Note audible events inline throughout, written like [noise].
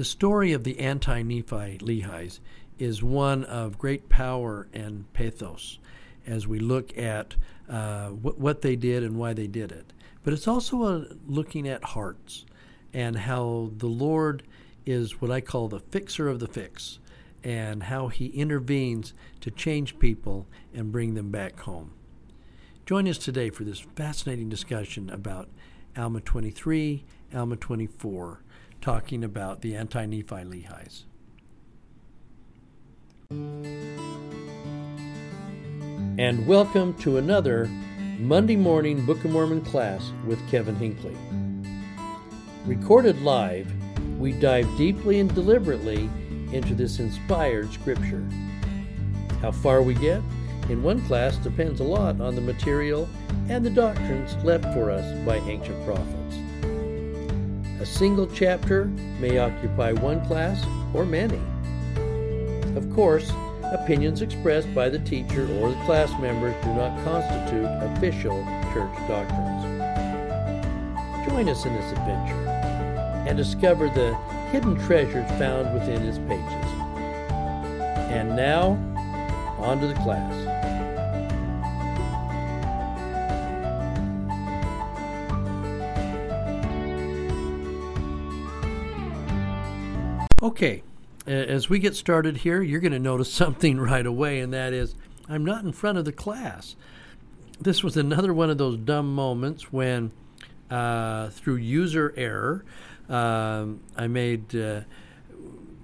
The story of the anti Nephi Lehis is one of great power and pathos as we look at uh, what, what they did and why they did it. But it's also a looking at hearts and how the Lord is what I call the fixer of the fix and how he intervenes to change people and bring them back home. Join us today for this fascinating discussion about Alma 23, Alma 24, talking about the anti Nephi Lehis. And welcome to another Monday morning Book of Mormon class with Kevin Hinckley. Recorded live, we dive deeply and deliberately into this inspired scripture. How far we get in one class depends a lot on the material and the doctrines left for us by ancient prophets. A single chapter may occupy one class or many. Of course, opinions expressed by the teacher or the class members do not constitute official church doctrines. Join us in this adventure and discover the hidden treasures found within its pages. And now, on to the class. Okay, as we get started here, you're going to notice [laughs] something right away, and that is I'm not in front of the class. This was another one of those dumb moments when, uh, through user error, um, I made uh,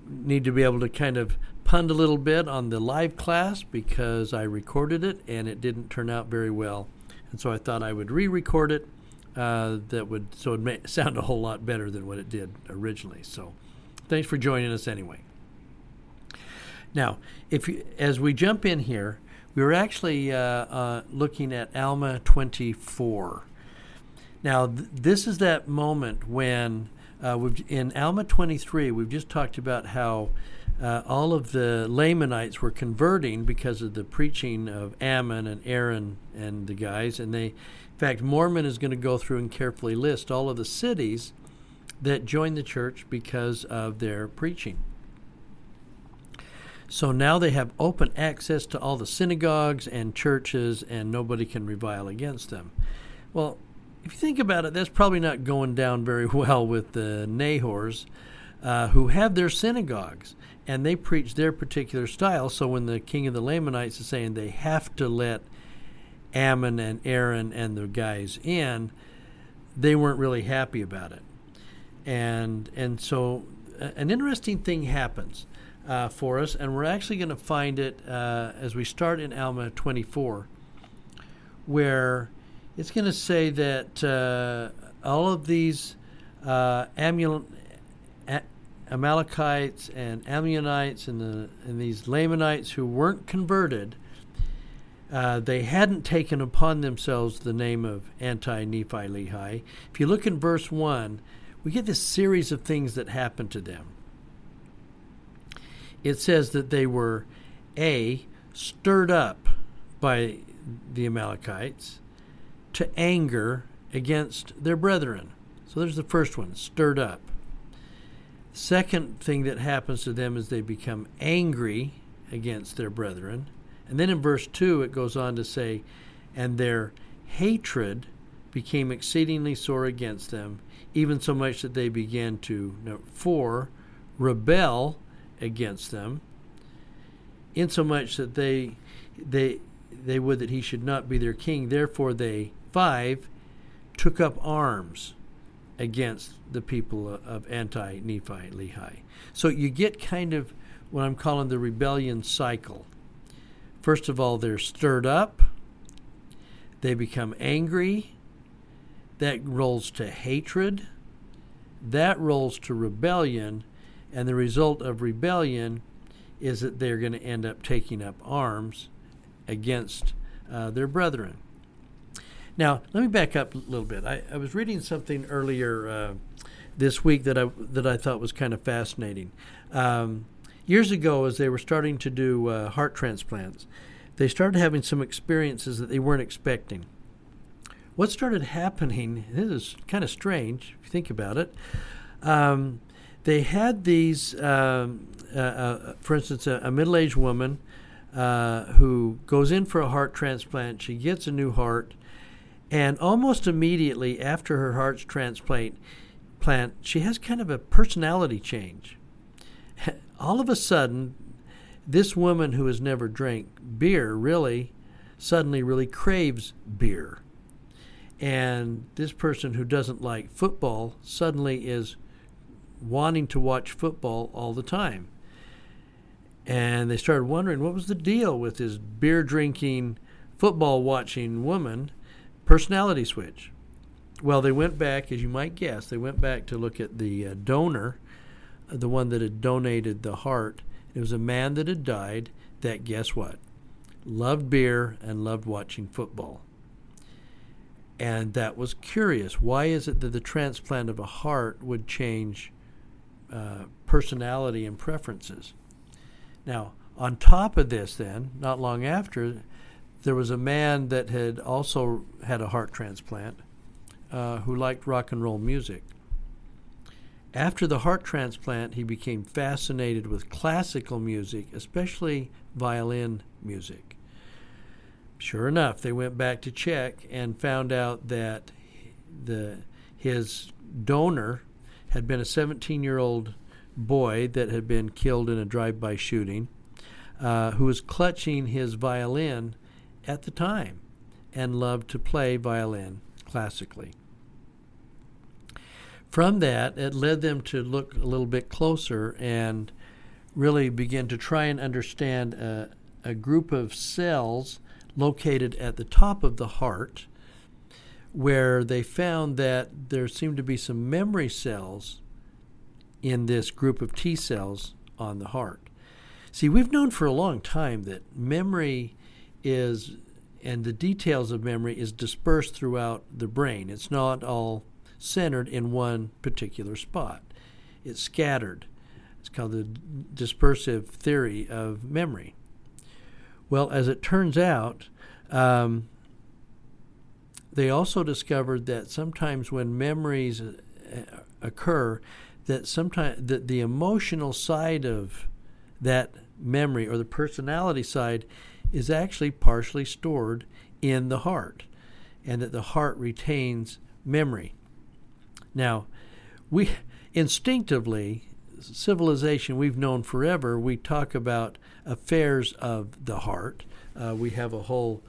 need to be able to kind of punned a little bit on the live class because I recorded it and it didn't turn out very well, and so I thought I would re-record it. Uh, that would so it may [laughs] sound a whole lot better than what it did originally. So, thanks for joining us anyway. Now, if you, as we jump in here, we were actually uh, uh, looking at Alma 24. Now, th- this is that moment when uh, in Alma 23, we've just talked about how uh, all of the Lamanites were converting because of the preaching of Ammon and Aaron and the guys. And they, in fact, Mormon is going to go through and carefully list all of the cities that joined the church because of their preaching. So now they have open access to all the synagogues and churches, and nobody can revile against them. Well, if you think about it, that's probably not going down very [laughs] well with the Nehors, uh, who have their synagogues and they preach their particular style. So when the king of the Lamanites is saying they have to let Ammon and Aaron and the guys in, they weren't really happy about it. And and so an interesting thing happens uh, for us, and we're actually going to find it uh, as we start in Alma 24, where it's going to say that uh, all of these uh, Amul- Amalekites and Ammonites and, the, and these Lamanites who weren't converted, uh, they hadn't taken upon themselves the name of anti Nephi Lehi. If you look in verse 1, we get this series of things that happened to them. It says that they were A, stirred up by the Amalekites to anger against their brethren. So there's the first one, stirred up. Second thing that happens to them is they become angry against their brethren. And then in verse 2, it goes on to say, And their hatred became exceedingly sore against them, even so much that they began to, note 4, rebel against them, insomuch that they, they, they would that he should not be their king. Therefore, they, 5, took up arms against the people of anti Nephi Lehi. So you get kind of what I'm calling the rebellion cycle. First of all, they're stirred up, they become angry, that rolls to hatred, that rolls to rebellion, and the result of rebellion is that they're going to end up taking up arms against uh, their brethren. Now, let me back up a little bit. I, I was reading something earlier uh, this week that I that I thought was kind of fascinating. Um, years ago, as they were starting to do uh, heart transplants, they started having some experiences that they weren't expecting. What started happening? This is kind of strange if you think about it. Um, they had these, um, uh, uh, for instance, a, a middle aged woman uh, who goes in for a heart transplant. She gets a new heart, and almost immediately after her heart's transplant, plant, she has kind of a personality change. [laughs] All of a sudden, this woman who has never drank beer really suddenly really craves beer. And this person who doesn't like football suddenly is wanting to watch football all the time. And they started wondering what was the deal with this beer drinking, football watching woman personality switch. Well, they went back, as you might guess, they went back to look at the uh, donor, the one that had donated the heart. It was a man that had died that, guess what? Loved beer and loved watching football. And that was curious. Why is it that the transplant of a heart would change uh, personality and preferences? Now, on top of this, then, not long after, there was a man that had also had a heart transplant uh, who liked rock and roll music. After the heart transplant, he became fascinated with classical music, especially violin music. Sure enough, they went back to check and found out that the his donor had been a 17-year-old boy that had been killed in a drive-by shooting, uh, who was clutching his violin at the time and loved to play violin classically. From that, it led them to look a little bit closer and really begin to try and understand a, a group of cells located at the top of the heart where they found that there seemed to be some memory cells in this group of T cells on the heart. See, we've known for a long time that memory is, and the details of memory is dispersed throughout the brain. It's not all centered in one particular spot, it's scattered. It's called the dispersive theory of memory. Well, as it turns out, um, they also discovered that sometimes when memories uh, occur, that sometimes that the emotional side of that memory or the personality side is actually partially stored in the heart and that the heart retains memory. Now, we instinctively civilization we've known forever, we talk about affairs of the heart. Uh, we have a whole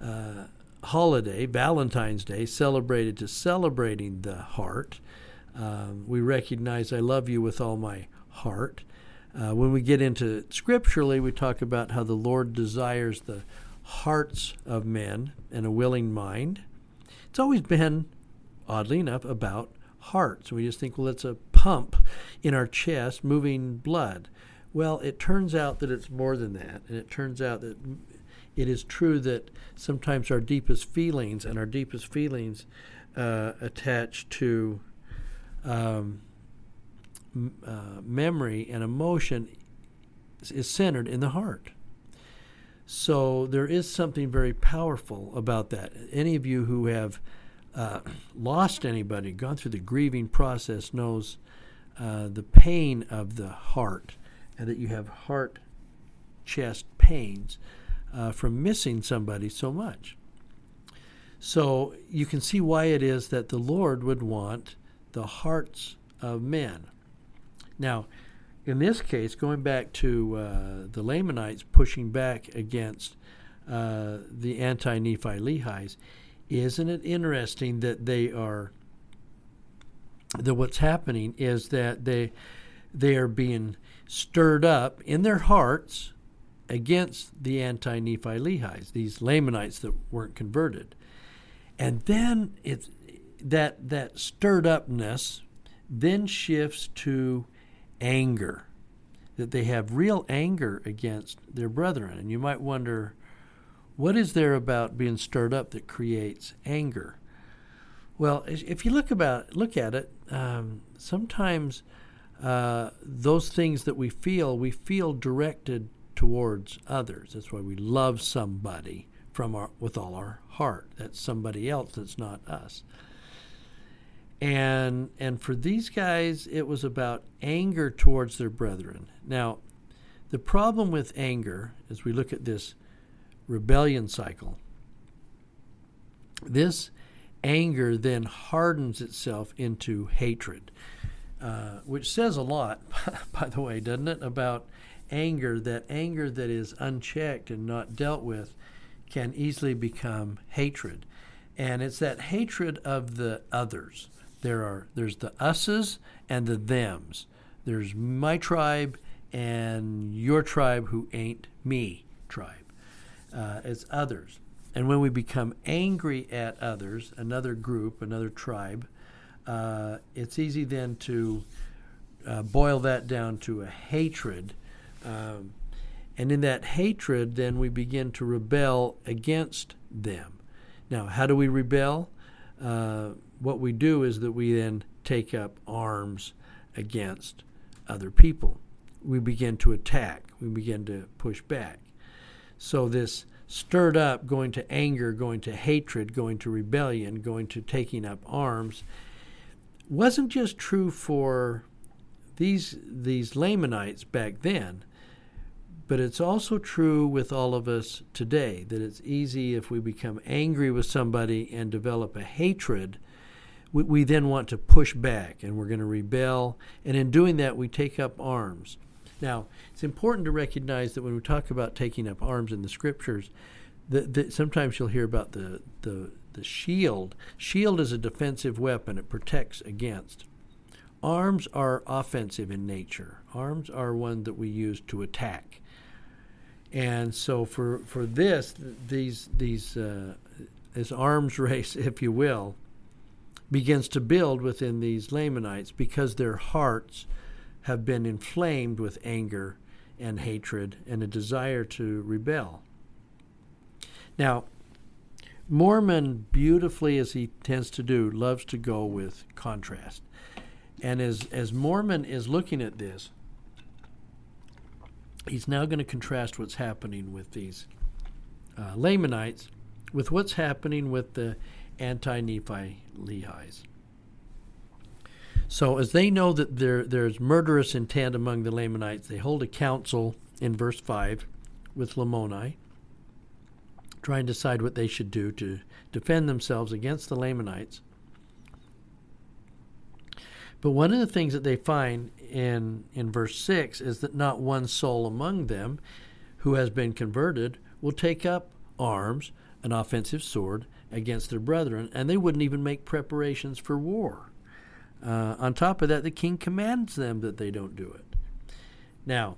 uh, holiday, Valentine's Day, celebrated to celebrating the heart. Um, we recognize I love you with all my heart. Uh, when we get into scripturally, we talk about how the Lord desires the hearts of men and a willing mind. It's always been, oddly enough, about hearts. We just think, well, it's a pump in our chest moving blood. Well, it turns out that it's more than that. And it turns out that it is true that sometimes our deepest feelings and our deepest feelings uh, attach to um, uh, memory and emotion is centered in the heart. So there is something very powerful about that. Any of you who have uh, [clears throat] lost anybody, gone through the grieving process, knows uh, the pain of the heart, and that you have heart chest pains uh, from missing somebody so much. So you can see why it is that the Lord would want the hearts of men. Now, in this case, going back to uh, the Lamanites pushing back against uh, the anti Nephi Lehi's, isn't it interesting that they are that what's happening is that they they are being stirred up in their hearts against the anti Nephi Lehi's, these Lamanites that weren't converted. And then it's that that stirred upness then shifts to anger, that they have real anger against their brethren. And you might wonder, what is there about being stirred up that creates anger? Well, if you look about look at it, um, sometimes uh, those things that we feel, we feel directed towards others. That's why we love somebody from our with all our heart. That's somebody else that's not us. And and for these guys it was about anger towards their brethren. Now, the problem with anger as we look at this rebellion cycle, this anger then hardens itself into hatred, uh, which says a lot, [laughs] by the way, doesn't it, about anger, that anger that is unchecked and not dealt with can easily become hatred. And it's that hatred of the others. There are there's the us's and the them's. There's my tribe and your tribe who ain't me tribe. Uh, it's others. And when we become angry at others, another group, another tribe, uh, it's easy then to uh, boil that down to a hatred um, and in that hatred, then we begin to rebel against them. Now, how do we rebel? Uh, what we do is that we then take up arms against other people. We begin to attack, we begin to push back. So, this stirred up, going to anger, going to hatred, going to rebellion, going to taking up arms, wasn't just true for these, these Lamanites back then but it's also true with all of us today that it's easy if we become angry with somebody and develop a hatred, we, we then want to push back and we're going to rebel. And in doing that, we take up arms. Now, it's important to recognize that when we talk about taking up arms in the scriptures, that, that sometimes you'll hear about the, the, the shield. Shield is a defensive weapon, it protects against. Arms are offensive in nature. Arms are one that we use to attack. And so for for this, these these uh, this arms [laughs] race, if you will, begins to build within these Lamanites because their hearts have been inflamed with anger and hatred and a desire to rebel. Now, Mormon, beautifully as he tends to do, loves to go with contrast. And as, as Mormon is looking at this, he's now going to contrast what's happening with these uh, Lamanites with what's happening with the anti Nephi Lehis. So, as they know that there, there's murderous intent among the Lamanites, they hold a council in verse 5 with Lamoni, trying to decide what they should do to defend themselves against the Lamanites. But one of the things that they find in in verse 6 is that not one soul among them who has been converted will take up arms, an offensive sword, against their brethren, and they wouldn't even make preparations for war. Uh, on top of that, the king commands them that they don't do it. Now,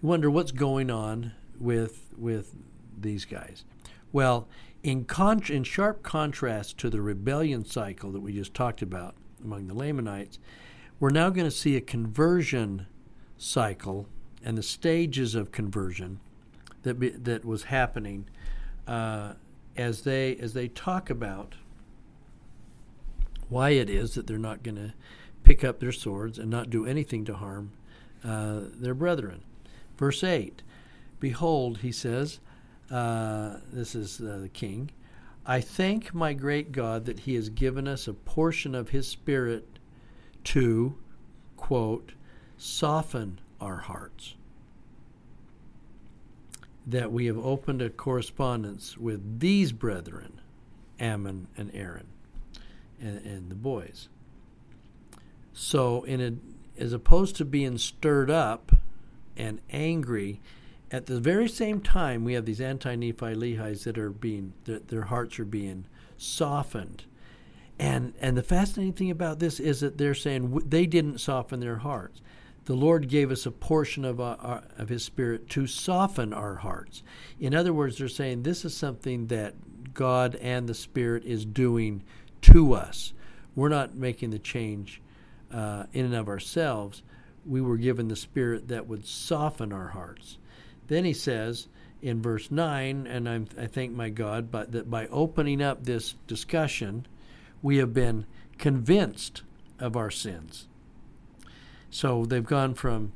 you wonder what's going on with with these guys. Well, in con- in sharp contrast to the rebellion cycle that we just talked about among the Lamanites, we're now going to see a conversion cycle and the stages of conversion that be, that was happening uh, as they as they talk about why it is that they're not going to pick up their swords and not do anything to harm uh, their brethren. Verse eight, behold, he says, uh, this is uh, the king. I thank my great God that he has given us a portion of his spirit to, quote, soften our hearts. That we have opened a correspondence with these brethren, Ammon and Aaron, and, and the boys. So, in a, as opposed to being stirred up and angry, at the very same time, we have these anti Nephi Lehis that are being, their, their hearts are being softened and and the fascinating thing about this is that they're saying they didn't soften their hearts. The Lord gave us a portion of our, uh, of His Spirit to soften our hearts. In other words, they're saying this is something that God and the Spirit is doing to us. We're not making the change uh, in and of ourselves. We were given the Spirit that would soften our hearts. Then He says in verse nine, and I'm, I thank my God, but that by opening up this discussion we have been convinced of our sins. So they've gone from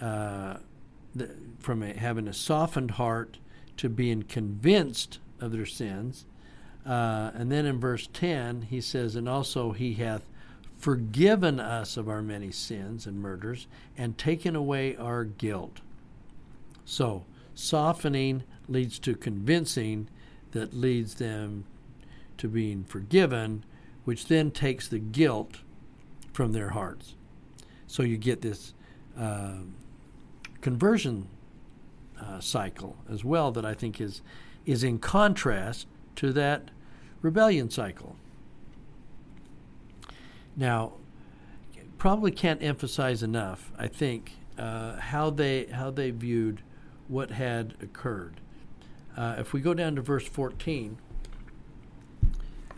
uh, the, from a, having a softened heart to being convinced of their sins. Uh, and then in verse 10, he says, And also he hath forgiven us of our many sins and murders, and taken away our guilt. So, softening leads to convincing, that leads them to being forgiven, which then takes the guilt from their hearts. So you get this uh, conversion uh, cycle as well that I think is is in contrast to that rebellion cycle. Now, probably can't emphasize enough. I think uh, how they how they viewed what had occurred. Uh, if we go down to verse 14,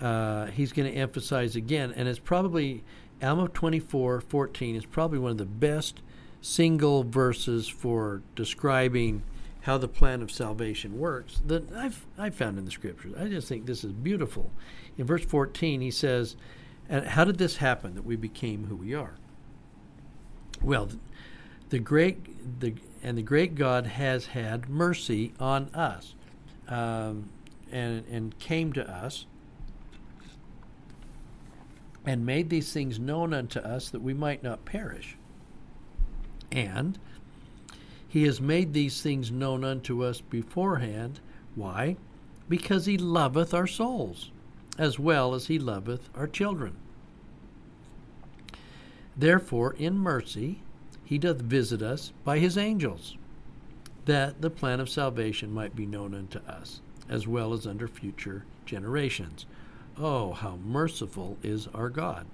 uh, he's going to emphasize again, and it's probably Alma 24 14 is probably one of the best single verses for describing how the plan of salvation works that I've, I've found in the scriptures. I just think this is beautiful. In verse 14, he says, And how did this happen that we became who we are? Well, the great, the, and the great God has had mercy on us um, and, and came to us and made these things known unto us that we might not perish. And he has made these things known unto us beforehand. Why? Because he loveth our souls, as well as he loveth our children. Therefore, in mercy, he doth visit us by his angels, that the plan of salvation might be known unto us, as well as under future generations. Oh, how merciful is our God.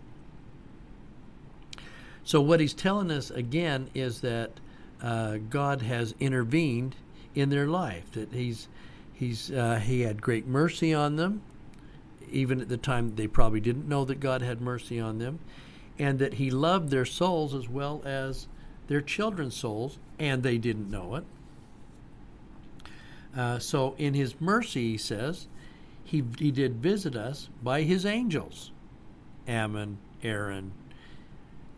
So, what he's telling us again is that uh, God has intervened in their life, that he's, he's, uh, he had great mercy on them, even at the time they probably didn't know that God had mercy on them, and that he loved their souls as well as their children's souls, and they didn't know it. Uh, so, in his mercy, he says, he, he did visit us by his angels Ammon, Aaron,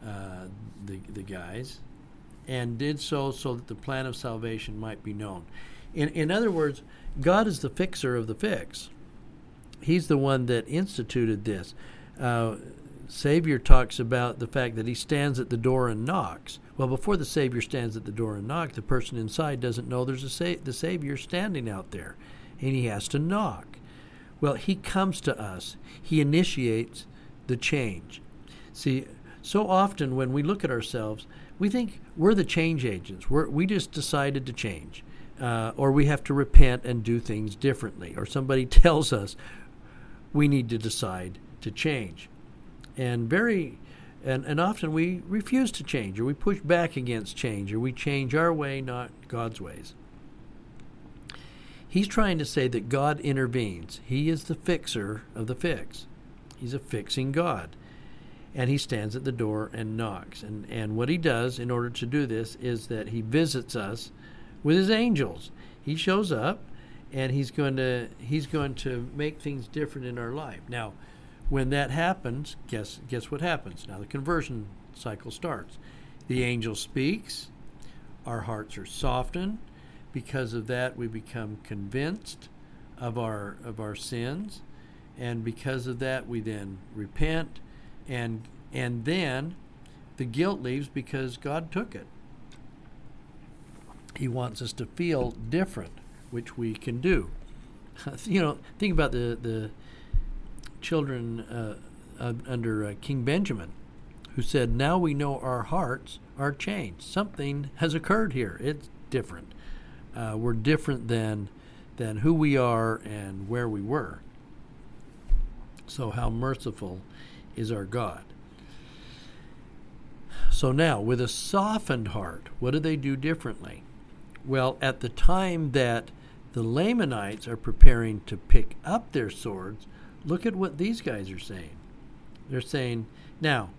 uh, the, the guys, and did so so that the plan of salvation might be known. In, in other words, God is the fixer of the fix. He's the one that instituted this. Uh, Savior talks about the fact that he stands at the door and knocks. Well, before the Savior stands at the door and knocks, the person inside doesn't know there's a sa- the Savior standing out there, and he has to knock. Well, he comes to us. He initiates the change. See, so often when we look at ourselves, we think we're the change agents. We're, we just decided to change. Uh, or we have to repent and do things differently. Or somebody [laughs] tells us we need to decide to change. And very and, and often we refuse to change or we push back against change or we change our way, not God's ways. He's trying to say that God intervenes. He is the fixer of the fix. He's a fixing God. And he stands at the door and knocks. And, and what he does in order to do this is that he visits us with his angels. He shows up and he's going to he's going to make things different in our life. Now, when that happens, guess guess what happens? Now the conversion cycle starts. The angel speaks, our hearts are softened, because of that, we become convinced of our of our sins, and because of that, we then repent, and and then the guilt leaves because God took it. He wants us to feel different, which we can do. [laughs] you know, think about the the children uh, uh, under uh, King Benjamin, who said, "Now we know our hearts are changed. Something has occurred here. It's different." uh, we're different than than who we are and where we were. So how merciful is our God? So now, with a softened heart, what do they do differently? Well, at the time that the Lamanites are preparing to pick up their swords, look at what these guys are saying. They're saying, now,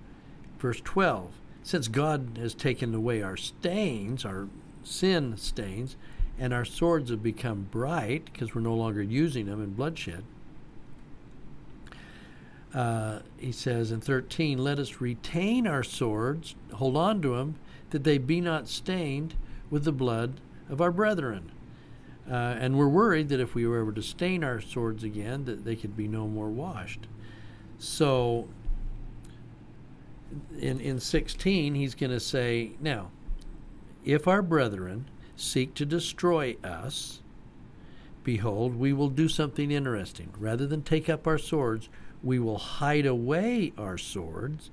verse 12, since God has taken away our stains, our sin stains, and our swords have become bright because we're no longer using them in bloodshed. Uh, he says in 13, Let us retain our swords, hold on to them, that they be not stained with the blood of our brethren. Uh, and we're worried that if we were ever to stain our swords again, that they could be no more washed. So in, in 16, he's going to say, Now, if our brethren seek to destroy us, behold, we will do something interesting. Rather than take up our swords, we will hide away our swords.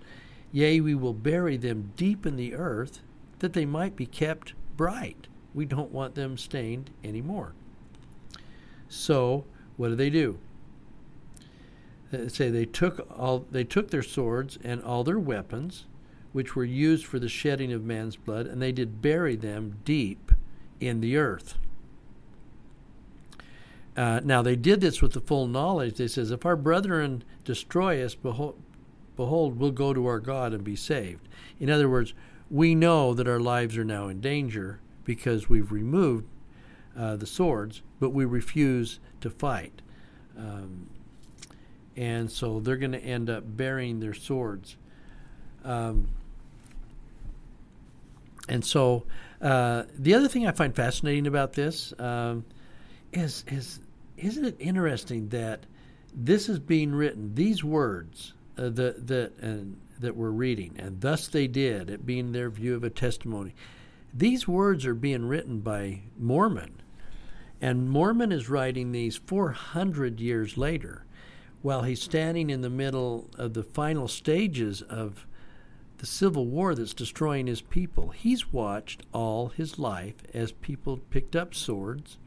Yea, we will bury them deep in the earth, that they might be kept bright. We don't want them stained anymore. So, what do they do? They say they took all they took their swords and all their weapons, which were used for the shedding of man's blood, and they did bury them deep in the earth. Uh, now they did this with the full knowledge. They says, if our brethren destroy us, behold, behold, we'll go to our God and be saved. In other words, we know that our lives are now in danger because we've removed uh, the swords, but we refuse to fight. Um, and so they're going to end up burying their swords. Um, and so uh, the other thing I find fascinating about this um, is is isn't it interesting that this is being written these words uh, that that and that we're reading and thus they did it being their view of a testimony these words are being written by Mormon and Mormon is writing these 400 years later while he's standing in the middle of the final stages of the civil war that's destroying his people. He's watched all his life as people picked up swords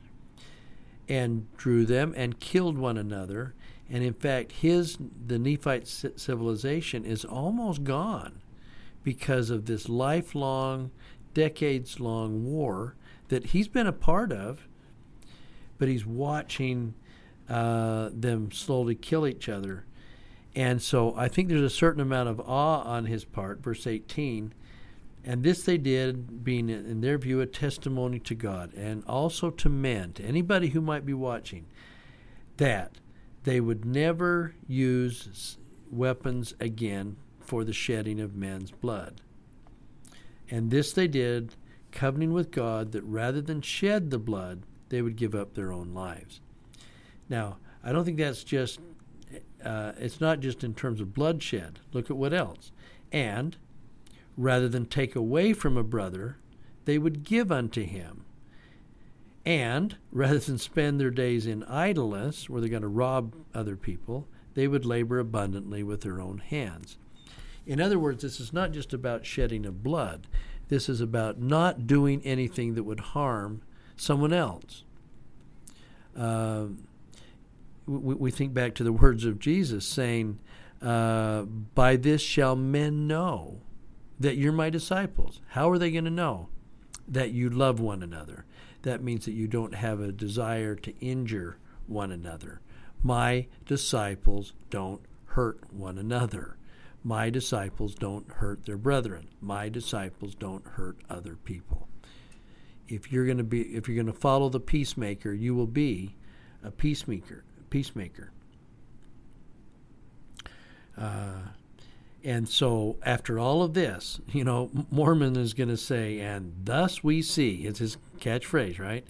and drew them and killed one another. And in fact, his the Nephite civilization is almost gone because of this lifelong, decades long war that he's been a part of, but he's watching uh, them slowly kill each other. And so I think there's a certain amount of awe on his part, verse 18. And this they did, being in their view a testimony to God and also to men, to anybody who might be watching, that they would never use weapons again for the shedding of men's blood. And this they did, covenanting with God that rather than shed the blood, they would give up their own lives. Now, I don't think that's just, uh, it's not just in terms of bloodshed. Look at what else. And rather than take away from a brother, they would give unto him. And rather than spend their days in idleness, where they're going to rob other people, they would labor abundantly with their own hands. In other words, this is not just about shedding of blood. This is about not doing anything that would harm someone else. Uh, we, we think back to the words of Jesus saying, uh, By this shall men know that you're my disciples. How are they going to know? That you love one another. That means that you don't have a desire to injure one another. My disciples don't hurt one another. My disciples don't hurt their brethren. My disciples don't hurt other people. If you're going to be if you're going to follow the peacemaker, you will be a peacemaker peacemaker. Uh, and so, after all of this, you know, Mormon is going to say, and thus we see, it's his catchphrase, right?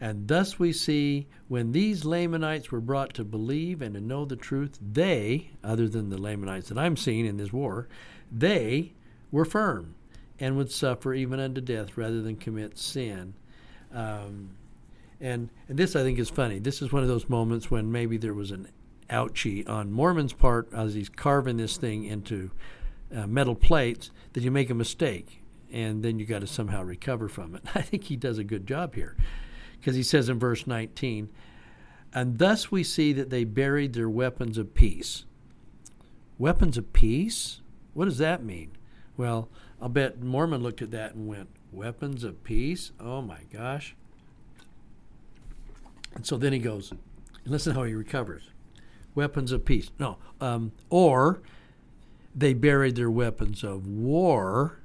And thus we see when these Lamanites were brought to believe and to know the truth, they, other than the Lamanites that I'm seeing in this war, they were firm and would suffer even unto death rather than commit sin. Um, and, and this I think is funny. This is one of those moments when maybe there was an ouchie on Mormon's part as he's carving this thing into uh, metal plates that you make a mistake and then you got to somehow recover from it. [laughs] I think he does a good job here because he says in verse 19, and thus we see that they buried their weapons of peace. Weapons of peace? What does that mean? Well, I'll bet Mormon looked at that and went, Weapons of peace? Oh my gosh. And so then he goes, and listen how he recovers. Weapons of peace. No. Um, or they buried their weapons of war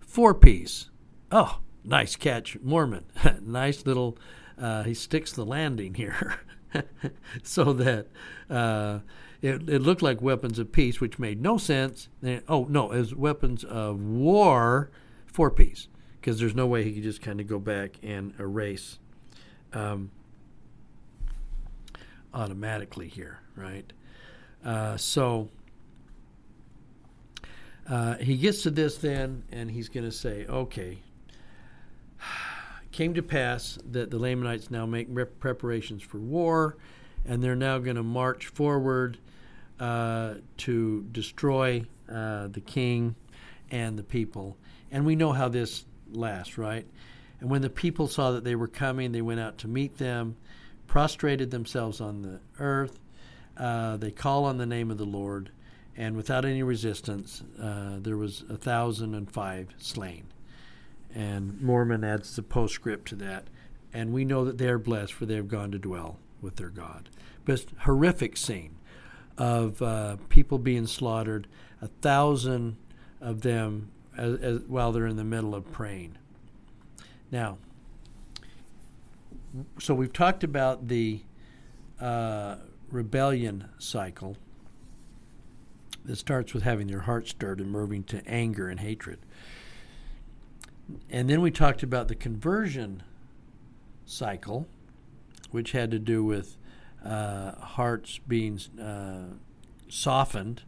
for peace. Oh, nice catch, Mormon. [laughs] nice little, uh, he sticks the landing here. [laughs] so that uh, it, it looked like weapons of peace, which made no sense. Oh, no, as weapons of war for peace, because there's no way he could just kind of go back and erase um, automatically here, right? Uh, so uh, he gets to this then, and he's going to say, okay, [sighs] came to pass that the Lamanites now make rep- preparations for war, and they're now going to march forward uh, to destroy uh, the king and the people. And we know how this lasts, right? And when the people saw that they were coming, they went out to meet them, prostrated themselves on the earth. Uh, they call on the name of the Lord, and without any resistance, uh, there was a thousand and five slain. And Mormon adds the postscript to that. And we know that they are blessed, for they have gone to dwell with their God. But horrific scene of uh, people being slaughtered, a thousand of them as, as, while they're in the middle of praying. Now, so we've talked about the uh, rebellion cycle that starts with having their heart stirred and moving to anger and hatred. And then we talked about the conversion cycle, which had to do with uh, hearts being uh, softened,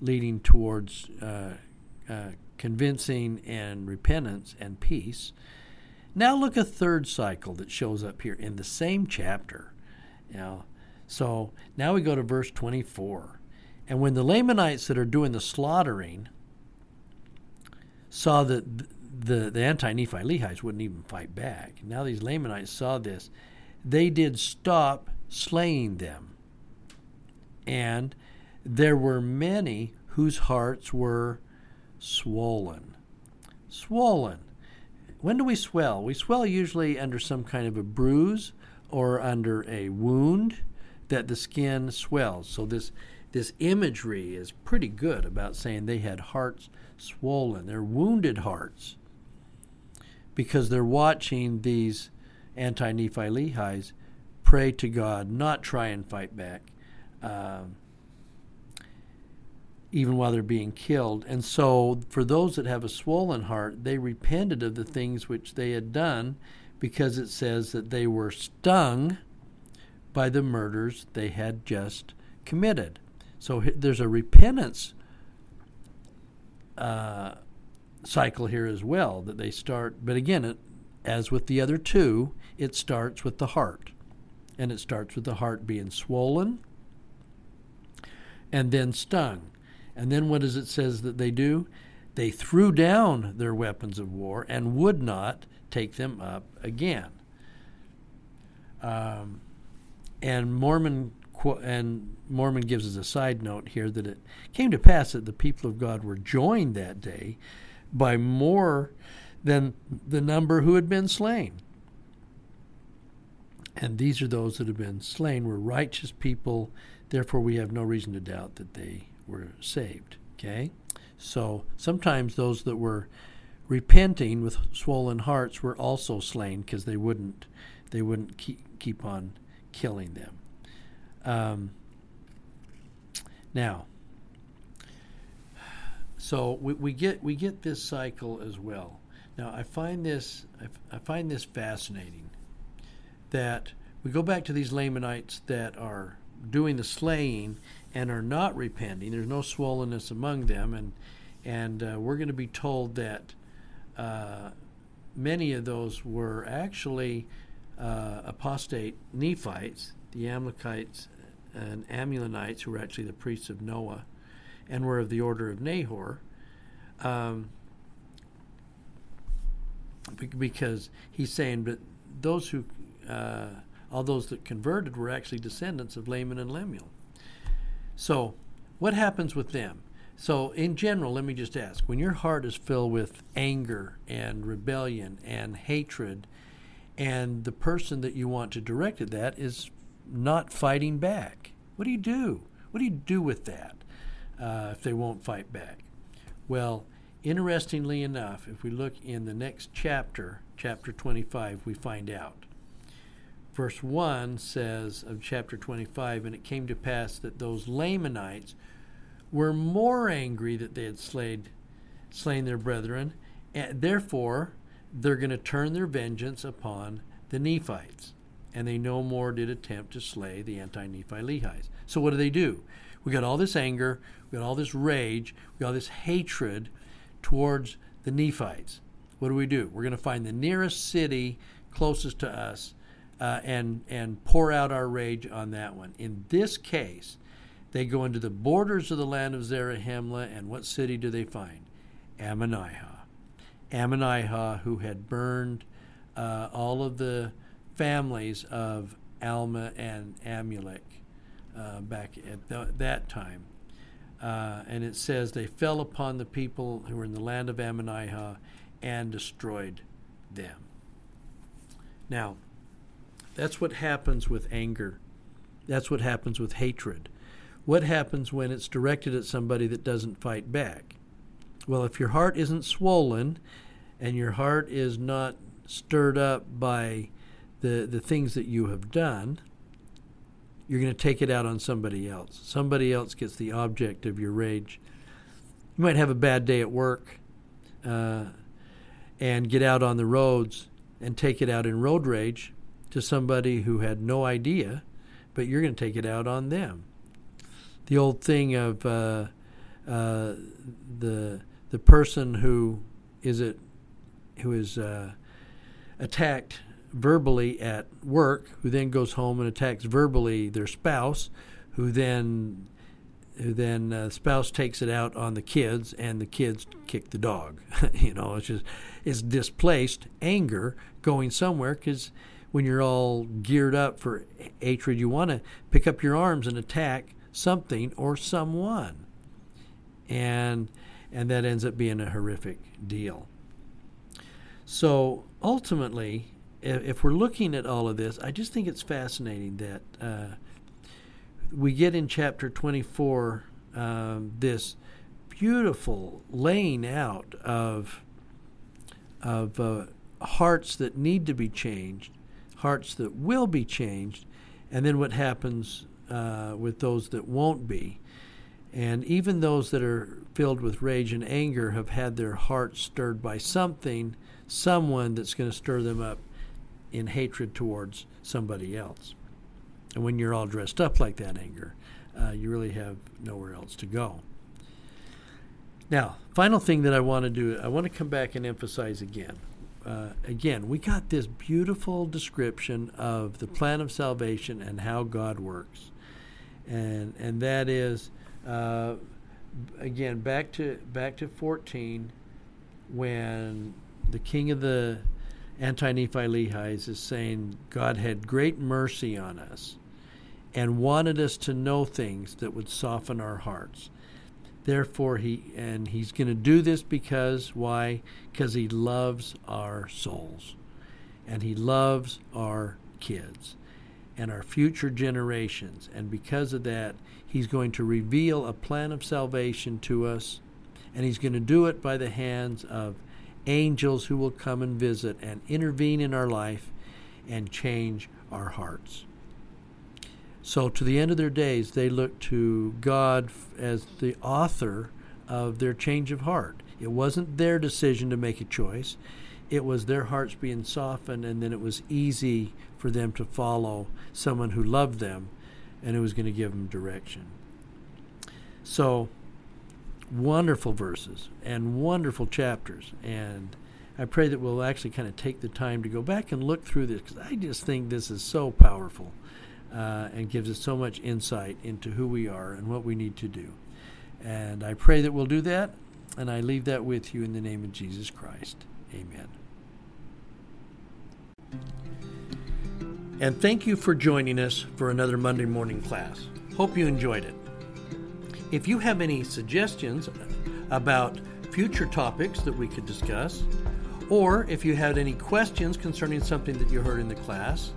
leading towards uh, uh, convincing and repentance and peace. Now look a third cycle that shows up here in the same chapter. Know, so now we go to verse 24. And when the Lamanites that are doing the slaughtering saw that the, the anti Nephi Lehites wouldn't even fight back, now these Lamanites saw this, they did stop slaying them. And there were many whose hearts were swollen. Swollen. When do we swell? We swell usually under some kind of a bruise or under a wound that the skin swells. So this this imagery is pretty good about saying they had hearts swollen. They're wounded hearts because they're watching these anti Nephi Lehi's pray to God, not try and fight back. Um, even while they're being killed. And so, for those that have a swollen heart, they repented of the things which they had done because it says that they were stung by the murders they had just committed. So, there's a repentance uh, cycle here as well that they start. But again, it, as with the other two, it starts with the heart. And it starts with the heart being swollen and then stung. And then what does it says that they do? They threw down their weapons of war and would not take them up again. Um, and Mormon and Mormon gives us a side note here that it came to pass that the people of God were joined that day by more than the number who had been slain. And these are those that have been slain were righteous people, therefore we have no reason to doubt that they were saved. Okay? So sometimes those that were repenting with swollen hearts were also slain because they wouldn't they wouldn't keep, keep on killing them. Um, now, so we, we get we get this cycle as well. Now I find this I, I find this fascinating that we go back to these Lamanites that are doing the slaying and are not repenting. There's no swollenness among them, and and uh, we're going to be told that uh, many of those were actually uh, apostate Nephites, the Amalekites and Amulonites, who were actually the priests of Noah, and were of the order of Nehor. Um, because he's saying, but those who, uh, all those that converted, were actually descendants of Laman and Lemuel. So, what happens with them? So, in general, let me just ask when your heart is filled with anger and rebellion and hatred, and the person that you want to direct at that is not fighting back, what do you do? What do you do with that uh, if they won't fight back? Well, interestingly enough, if we look in the next chapter, chapter 25, we find out verse 1 says of chapter 25 and it came to pass that those lamanites were more angry that they had slayed, slain their brethren and therefore they're going to turn their vengeance upon the nephites and they no more did attempt to slay the anti-nephi lehites so what do they do we got all this anger, we got all this rage, we got all this hatred towards the Nephites. What do we do? We're going to find the nearest city closest to us uh, and and pour out our rage on that one. In this case, they go into the borders of the land of Zarahemla, and what city do they find? Ammonihah. Ammonihah, who had burned uh, all of the families of Alma and Amulek uh, back at th- that time. Uh, and it says they fell upon the people who were in the land of Ammonihah and destroyed them. Now, that's what happens with anger. That's what happens with hatred. What happens when it's directed at somebody that doesn't fight back? Well, if your heart isn't swollen and your heart is not stirred up by the, the things that you have done, you're going to take it out on somebody else. Somebody else gets the object of your rage. You might have a bad day at work uh, and get out on the roads and take it out in road rage to somebody who had no idea, but you're going to take it out on them. The old thing of uh, uh, the the person who is it who is uh, attacked verbally at work, who then goes home and attacks verbally their spouse, who then who then uh, spouse takes it out on the kids and the kids kick the dog. [laughs] you know, it's just it's displaced anger going somewhere because when you're all geared up for hatred, you want to pick up your arms and attack something or someone, and and that ends up being a horrific deal. So ultimately, if we're looking at all of this, I just think it's fascinating that uh, we get in chapter 24 um, this beautiful laying out of of uh, hearts that need to be changed, hearts that will be changed, and then what happens uh, with those that won't be. And even those that are filled with rage and anger have had their hearts stirred by something, someone that's going to stir them up in hatred towards somebody else. And when you're all dressed up like that anger, uh, you really have nowhere else to go. Now, final thing that I want to do, I want to come back and emphasize again. Uh, again, we got this beautiful description of the plan of salvation and how God works, and and that is, uh, again, back to back to fourteen, when the king of the Anti-Nephi-Lehies is saying God had great mercy on us, and wanted us to know things that would soften our hearts. Therefore, he and he's going to do this because why? Because he loves our souls, and he loves our kids and our future generations. And because of that, he's going to reveal a plan of salvation to us, and he's going to do it by the hands of angels who will come and visit and intervene in our life and change our hearts. So, to the end of their days, they looked to God as the author of their change of heart. It wasn't their decision to make a choice, it was their hearts being softened, and then it was easy for them to follow someone who loved them and who was going to give them direction. So, wonderful verses and wonderful chapters. And I pray that we'll actually kind of take the time to go back and look through this because I just think this is so powerful uh, and gives us so much insight into who we are and what we need to do. And I pray that we'll do that, and I leave that with you in the name of Jesus Christ. Amen. And thank you for joining us for another Monday morning class. Hope you enjoyed it. If you have any suggestions about future topics that we could discuss, or if you had any questions concerning something that you heard in the class,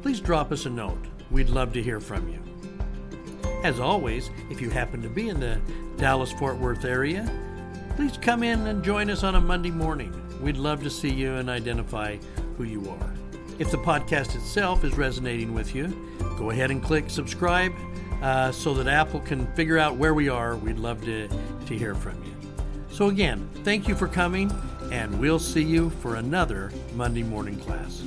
please drop us a note. We'd love to hear from you. As always, if you happen to be in the Dallas Fort Worth area, please come in and join us on a Monday morning. We'd love to see you and identify who you are. If the podcast itself is resonating with you, go ahead and click subscribe uh, so that Apple can figure out where we are. We'd love to, to hear from you. So, again, thank you for coming, and we'll see you for another Monday morning class.